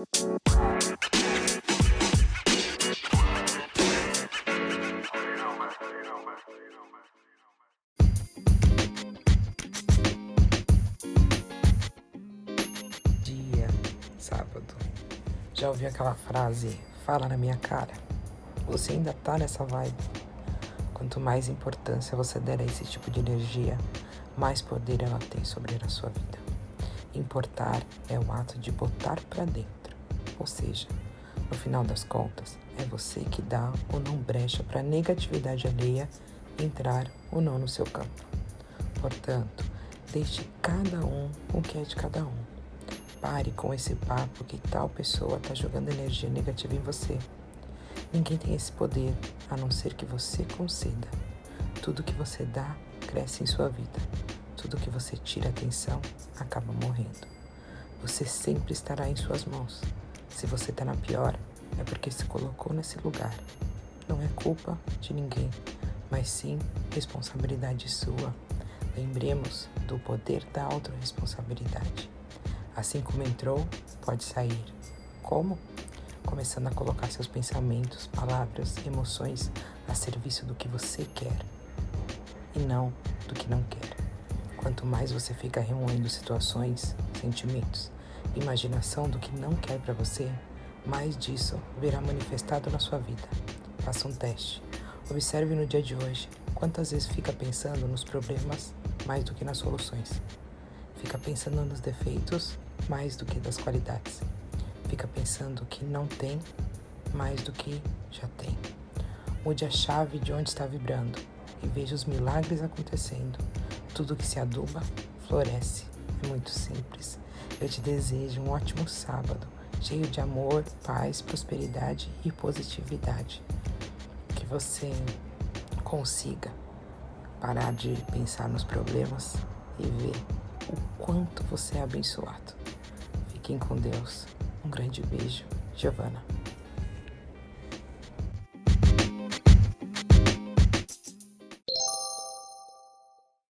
Dia, sábado. Já ouviu aquela frase, fala na minha cara? Você ainda tá nessa vibe? Quanto mais importância você der a esse tipo de energia, mais poder ela tem sobre a sua vida. Importar é o ato de botar para dentro, ou seja, no final das contas, é você que dá ou não brecha para a negatividade alheia entrar ou não no seu campo. Portanto, deixe cada um o que é de cada um. Pare com esse papo que tal pessoa está jogando energia negativa em você. Ninguém tem esse poder a não ser que você conceda. Tudo que você dá cresce em sua vida. Tudo que você tira atenção acaba morrendo. Você sempre estará em suas mãos. Se você está na pior, é porque se colocou nesse lugar. Não é culpa de ninguém, mas sim responsabilidade sua. Lembremos do poder da autorresponsabilidade. Assim como entrou, pode sair. Como? Começando a colocar seus pensamentos, palavras, emoções a serviço do que você quer e não do que não quer. Quanto mais você fica remoendo situações, sentimentos, imaginação do que não quer para você, mais disso verá manifestado na sua vida. Faça um teste. Observe no dia de hoje quantas vezes fica pensando nos problemas mais do que nas soluções. Fica pensando nos defeitos mais do que das qualidades. Fica pensando que não tem mais do que já tem. Mude a chave de onde está vibrando e veja os milagres acontecendo. Tudo que se aduba floresce. É muito simples. Eu te desejo um ótimo sábado, cheio de amor, paz, prosperidade e positividade. Que você consiga parar de pensar nos problemas e ver o quanto você é abençoado. Fiquem com Deus. Um grande beijo, Giovana.